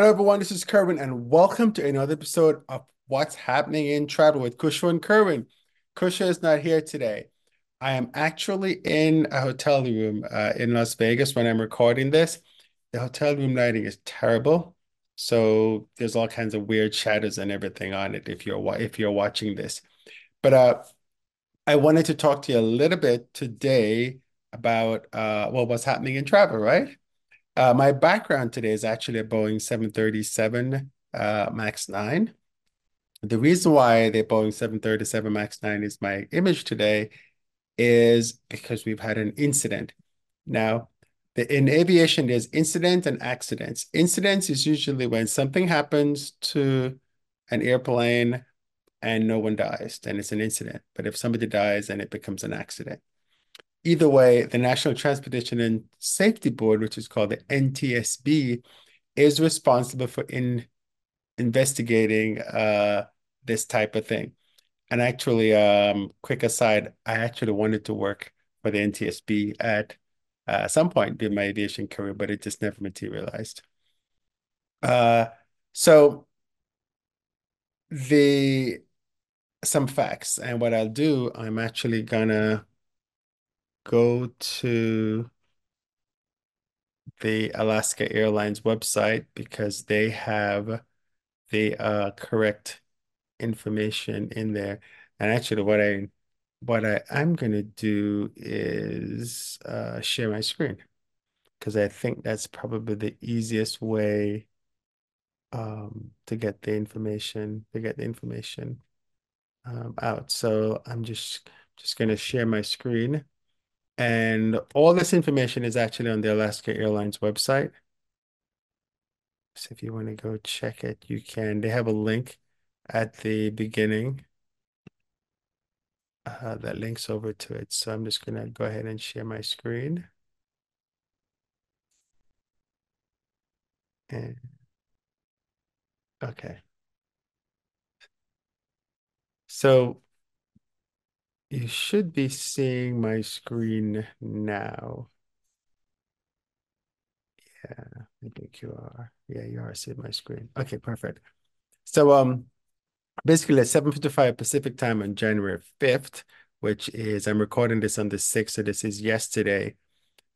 Hello, everyone. This is Kerwin, and welcome to another episode of What's Happening in Travel with Kusha and Kerwin. Kusha is not here today. I am actually in a hotel room uh, in Las Vegas when I'm recording this. The hotel room lighting is terrible, so there's all kinds of weird shadows and everything on it if you're if you're watching this. But uh, I wanted to talk to you a little bit today about uh, well, what's happening in travel, right? Uh, my background today is actually a Boeing 737 uh, MAX 9. The reason why the Boeing 737 MAX 9 is my image today is because we've had an incident. Now, the, in aviation, there's incident and accidents. Incidents is usually when something happens to an airplane and no one dies, then it's an incident. But if somebody dies, then it becomes an accident either way, the National Transportation and Safety Board, which is called the NTSB, is responsible for in investigating uh, this type of thing. And actually, um, quick aside, I actually wanted to work for the NTSB at uh, some point in my aviation career, but it just never materialized. Uh, so the some facts and what I'll do, I'm actually gonna go to the Alaska Airlines website because they have the uh, correct information in there. And actually, what I what I am gonna do is uh, share my screen because I think that's probably the easiest way um, to get the information to get the information um, out. So I'm just just gonna share my screen. And all this information is actually on the Alaska Airlines website. So if you want to go check it, you can. They have a link at the beginning uh, that links over to it. So I'm just going to go ahead and share my screen. And okay. So you should be seeing my screen now. Yeah, I think you are. Yeah, you are seeing my screen. Okay, perfect. So um basically at 7:55 Pacific time on January 5th, which is I'm recording this on the 6th, so this is yesterday.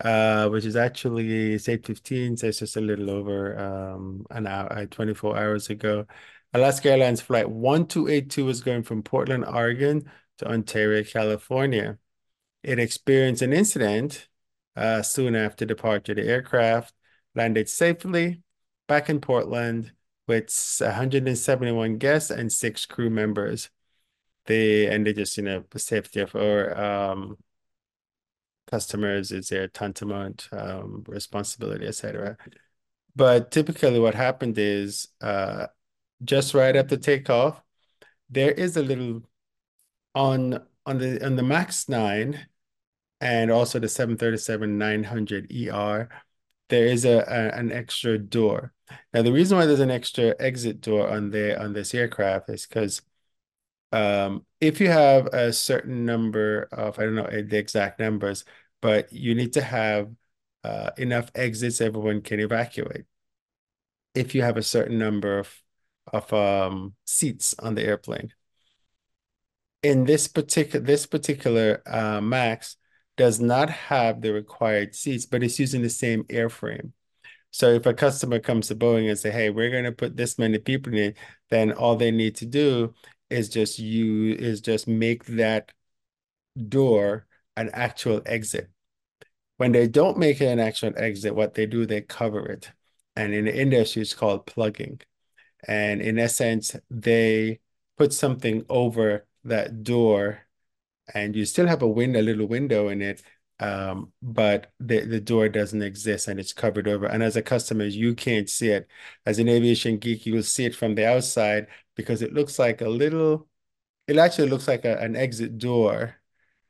Uh, which is actually it's 8:15, so it's just a little over um an hour, uh, 24 hours ago. Alaska Airlines flight 1282 was going from Portland, Oregon to Ontario, California. It experienced an incident uh, soon after departure. The aircraft landed safely back in Portland with 171 guests and six crew members. They and they just you know safety for um, customers is their tantamount um, responsibility, etc. But typically, what happened is uh, just right after takeoff, there is a little on on the on the Max 9 and also the 737-900ER, there is a, a, an extra door. Now the reason why there's an extra exit door on the on this aircraft is because um, if you have a certain number of I don't know the exact numbers, but you need to have uh, enough exits everyone can evacuate. If you have a certain number of of um, seats on the airplane in this particular this particular uh, Max does not have the required seats, but it's using the same airframe. So if a customer comes to Boeing and say, "Hey, we're going to put this many people in," then all they need to do is just you is just make that door an actual exit. When they don't make it an actual exit, what they do, they cover it. And in the industry, it's called plugging. And in essence, they put something over that door and you still have a window, a little window in it, um, but the, the door doesn't exist and it's covered over. And as a customer, you can't see it. As an aviation geek, you will see it from the outside because it looks like a little, it actually looks like a, an exit door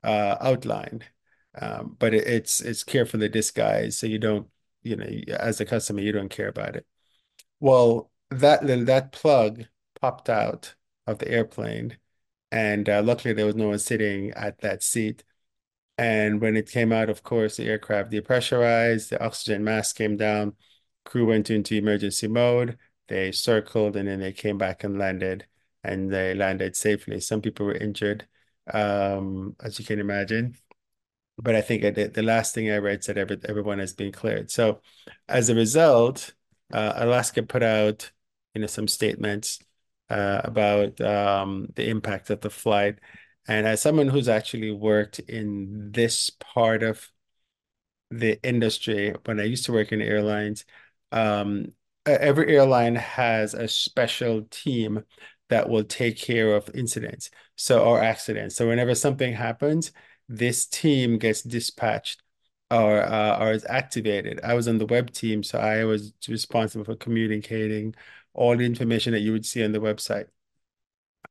uh, outlined. Um, but it, it's it's carefully disguised, so you don't, you know, as a customer, you don't care about it. Well, that that plug popped out of the airplane and uh, luckily, there was no one sitting at that seat. And when it came out, of course, the aircraft depressurized, the oxygen mask came down, crew went into emergency mode. They circled and then they came back and landed, and they landed safely. Some people were injured, um, as you can imagine. But I think the, last thing I read said every, everyone has been cleared. So as a result, uh, Alaska put out, you know, some statements uh, about um, the impact of the flight. And as someone who's actually worked in this part of the industry, when I used to work in airlines, um, every airline has a special team that will take care of incidents, so or accidents. So whenever something happens, this team gets dispatched or uh, or is activated. I was on the web team, so I was responsible for communicating all the information that you would see on the website.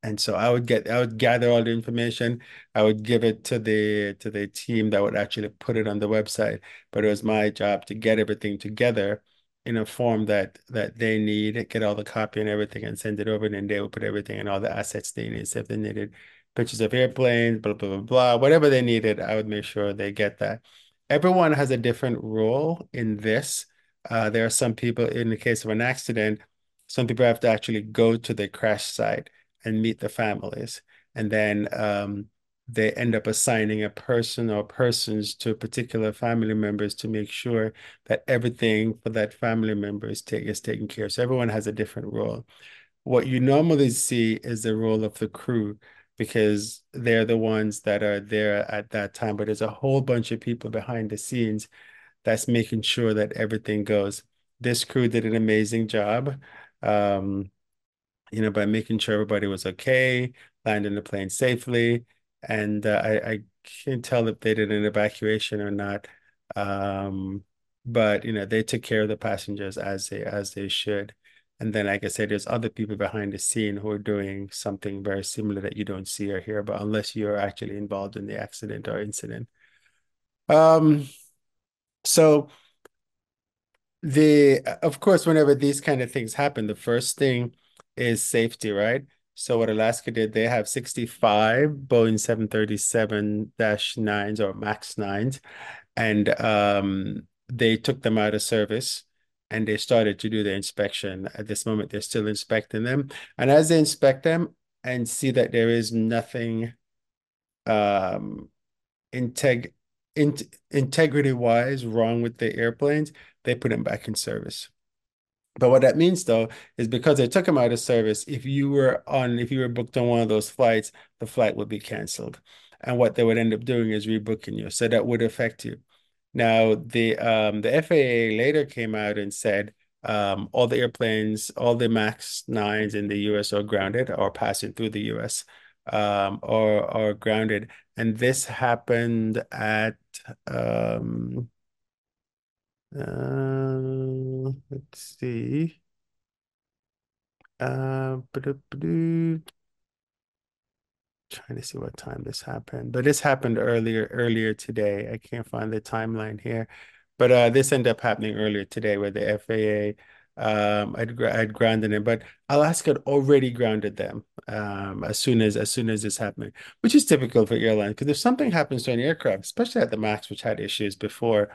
And so I would get I would gather all the information. I would give it to the to the team that would actually put it on the website. But it was my job to get everything together in a form that that they need, get all the copy and everything and send it over. And then they would put everything and all the assets they need. So if they needed pictures of airplanes, blah, blah, blah, blah, whatever they needed, I would make sure they get that. Everyone has a different role in this. Uh, there are some people, in the case of an accident, some people have to actually go to the crash site and meet the families. And then um, they end up assigning a person or persons to particular family members to make sure that everything for that family member is, take, is taken care of. So everyone has a different role. What you normally see is the role of the crew because they're the ones that are there at that time. But there's a whole bunch of people behind the scenes that's making sure that everything goes. This crew did an amazing job. Um, you know, by making sure everybody was okay, landing the plane safely. And uh, I, I can't tell if they did an evacuation or not. Um, but you know, they took care of the passengers as they as they should. And then, like I said, there's other people behind the scene who are doing something very similar that you don't see or hear about unless you're actually involved in the accident or incident. Um, so the of course, whenever these kind of things happen, the first thing is safety, right? So what Alaska did, they have 65 Boeing 737-9s or MAX 9s, and um, they took them out of service and they started to do the inspection. At this moment, they're still inspecting them. And as they inspect them and see that there is nothing um, integ in integrity wise wrong with the airplanes, they put them back in service. But what that means though is because they took them out of service, if you were on, if you were booked on one of those flights, the flight would be canceled. And what they would end up doing is rebooking you. So that would affect you. Now, the um, the FAA later came out and said um, all the airplanes, all the MAX 9s in the US are grounded or passing through the US um, or grounded. And this happened at um, uh, let's see. Uh, trying to see what time this happened, but this happened earlier earlier today. I can't find the timeline here, but uh, this ended up happening earlier today where the FAA. Um, I'd I'd grounded them, but Alaska had already grounded them um, as soon as as soon as this happened, which is typical for airlines because if something happens to an aircraft, especially at the Max, which had issues before,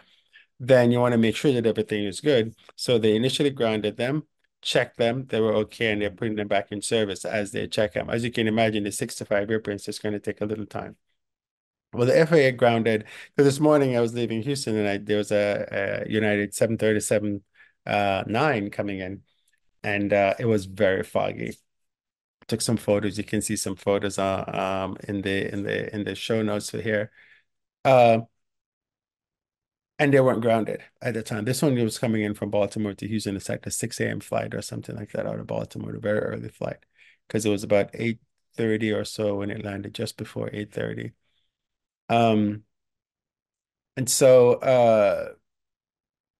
then you want to make sure that everything is good. So they initially grounded them, checked them, they were okay, and they're putting them back in service as they check them. As you can imagine, the six to five airplanes is going to take a little time. Well, the FAA grounded because this morning I was leaving Houston and I, there was a, a United 737 uh, 9 coming in, and uh, it was very foggy. Took some photos. You can see some photos uh, um, in the in the in the show notes here. Uh, and they weren't grounded at the time. This one was coming in from Baltimore to Houston. It's like a 6 a.m. flight or something like that out of Baltimore, a very early flight, because it was about 8:30 or so when it landed, just before 8:30. Um, and so uh,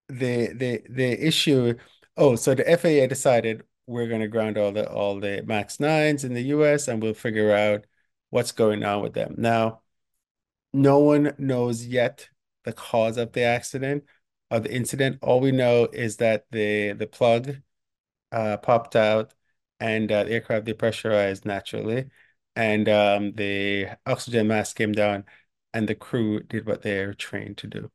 the the the issue. Oh, so the FAA decided we're going to ground all the all the Max nines in the U.S. and we'll figure out what's going on with them. Now, no one knows yet the cause of the accident or the incident. All we know is that the the plug uh, popped out and uh, the aircraft depressurized naturally, and um, the oxygen mask came down, and the crew did what they're trained to do.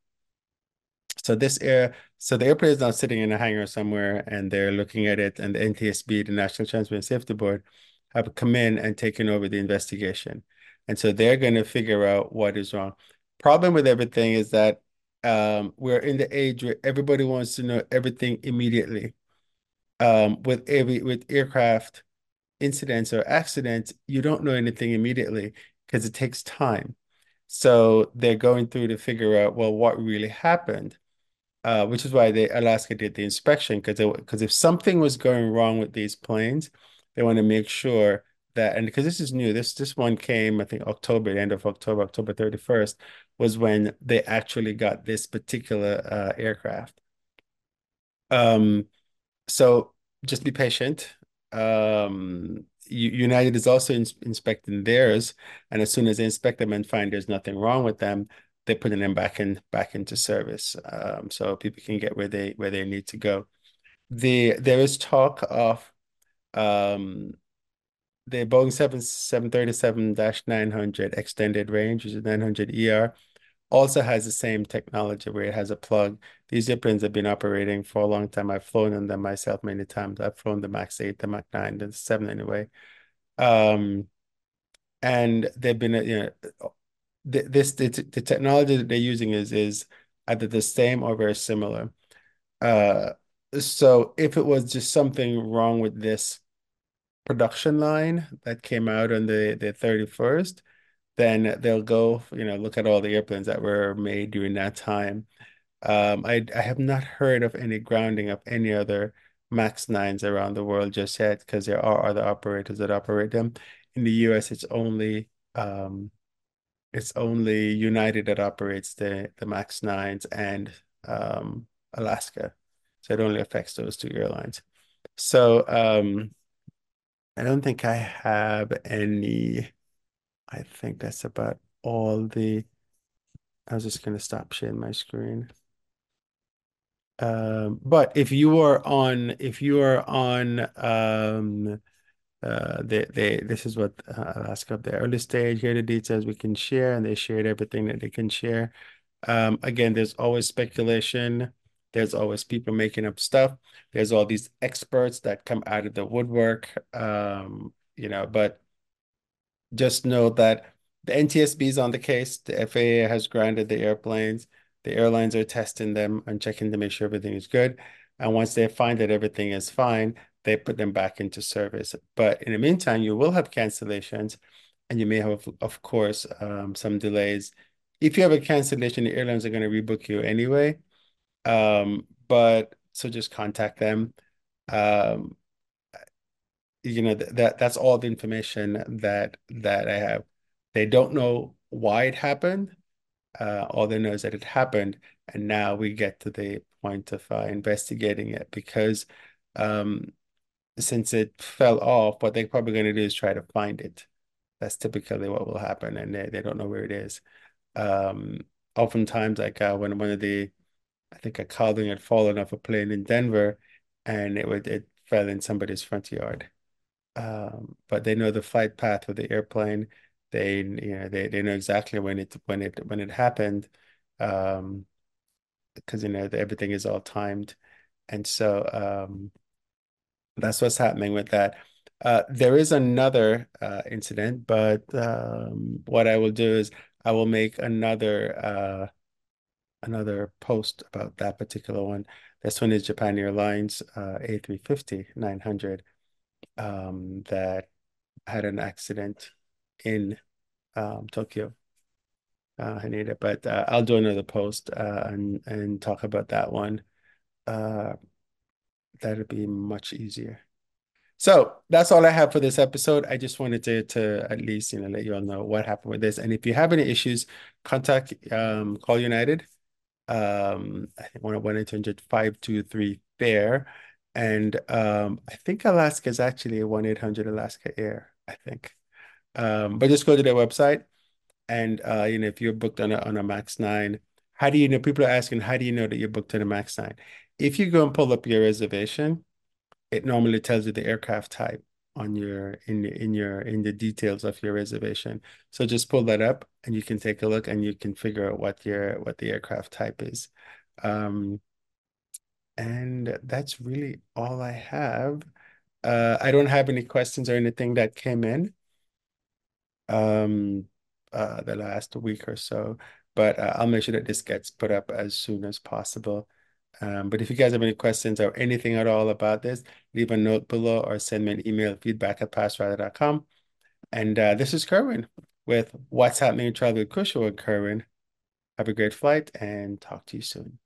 So this air, so the airplane is now sitting in a hangar somewhere, and they're looking at it, and the NTSB, the National Transport and Safety Board, have come in and taken over the investigation, and so they're going to figure out what is wrong. Problem with everything is that um, we're in the age where everybody wants to know everything immediately. Um, with every with aircraft incidents or accidents, you don't know anything immediately because it takes time. So they're going through to figure out, well, what really happened uh, which is why they Alaska did the inspection because because if something was going wrong with these planes, they want to make sure that and because this is new, this this one came I think October, the end of October, October 31st was when they actually got this particular uh, aircraft. Um, so just be patient. Um, United is also ins inspecting theirs, and as soon as they inspect them and find there's nothing wrong with them, they're putting them back in back into service, um, so people can get where they where they need to go. The there is talk of um, the Boeing 7 737-900 extended range, which is 900 ER, also has the same technology where it has a plug. These airplanes have been operating for a long time. I've flown in them myself many times. I've flown the MAX 8, the MAX 9, the 7 anyway. Um, and they've been, you know, this the, the technology that they're using is is either the same or very similar. Uh, so if it was just something wrong with this production line that came out on the the 31st, then they'll go, you know, look at all the airplanes that were made during that time. Um, I I have not heard of any grounding of any other MAX 9s around the world just yet because there are other operators that operate them. In the US, it's only um, it's only United that operates the the Max Nines and um, Alaska, so it only affects those two airlines. So um, I don't think I have any. I think that's about all the. I was just gonna stop sharing my screen. Um, but if you are on, if you are on um, uh, they they this is what uh, ask up the early stage. Here the details we can share, and they shared everything that they can share. Um, again, there's always speculation. There's always people making up stuff. There's all these experts that come out of the woodwork. Um, you know, but just know that the NTSB is on the case. The FAA has grounded the airplanes. The airlines are testing them and checking to make sure everything is good. And once they find that everything is fine, they put them back into service. But in the meantime, you will have cancellations and you may have, of course, um, some delays. If you have a cancellation, the airlines are going to rebook you anyway. Um, but so just contact them. Um, you know, th that that's all the information that that I have. They don't know why it happened. Uh, all they know is that it happened, and now we get to the point of uh, investigating it because um, since it fell off, what they're probably going to do is try to find it. That's typically what will happen, and they, they don't know where it is. Um, oftentimes, like uh, when one of the, I think a cowling had fallen off a plane in Denver, and it would it fell in somebody's front yard. Um, but they know the flight path of the airplane. They you know they, they know exactly when it when it when it happened, um, because you know everything is all timed, and so um, that's what's happening with that. Uh, there is another uh, incident, but um, what I will do is I will make another uh, another post about that particular one. This one is Japan Airlines uh, A350 900 um, that had an accident in um, Tokyo. Uh, Haneda, but uh, I'll do another post uh, and and talk about that one. Uh, that'll be much easier. So that's all I have for this episode. I just wanted to to at least you know let you all know what happened with this. And if you have any issues, contact um, Call United. Um, I think one one eight hundred five two three there, and um, I think Alaska is actually a one eight hundred Alaska Air. I think, um, but just go to their website, and uh, you know if you're booked on a on a Max Nine, how do you know? People are asking, how do you know that you're booked on a Max Nine? If you go and pull up your reservation, it normally tells you the aircraft type on your in in your in the details of your reservation. So just pull that up and you can take a look and you can figure out what your what the aircraft type is. Um, and that's really all I have. Uh, I don't have any questions or anything that came in um, uh, the last week or so, but uh, I'll make sure that this gets put up as soon as possible. Um, but if you guys have any questions or anything at all about this, leave a note below or send me an email feedback at passrider.com. And uh, this is Kerwin with What's Happening in Travel with Kusha with Kerwin. Have a great flight and talk to you soon.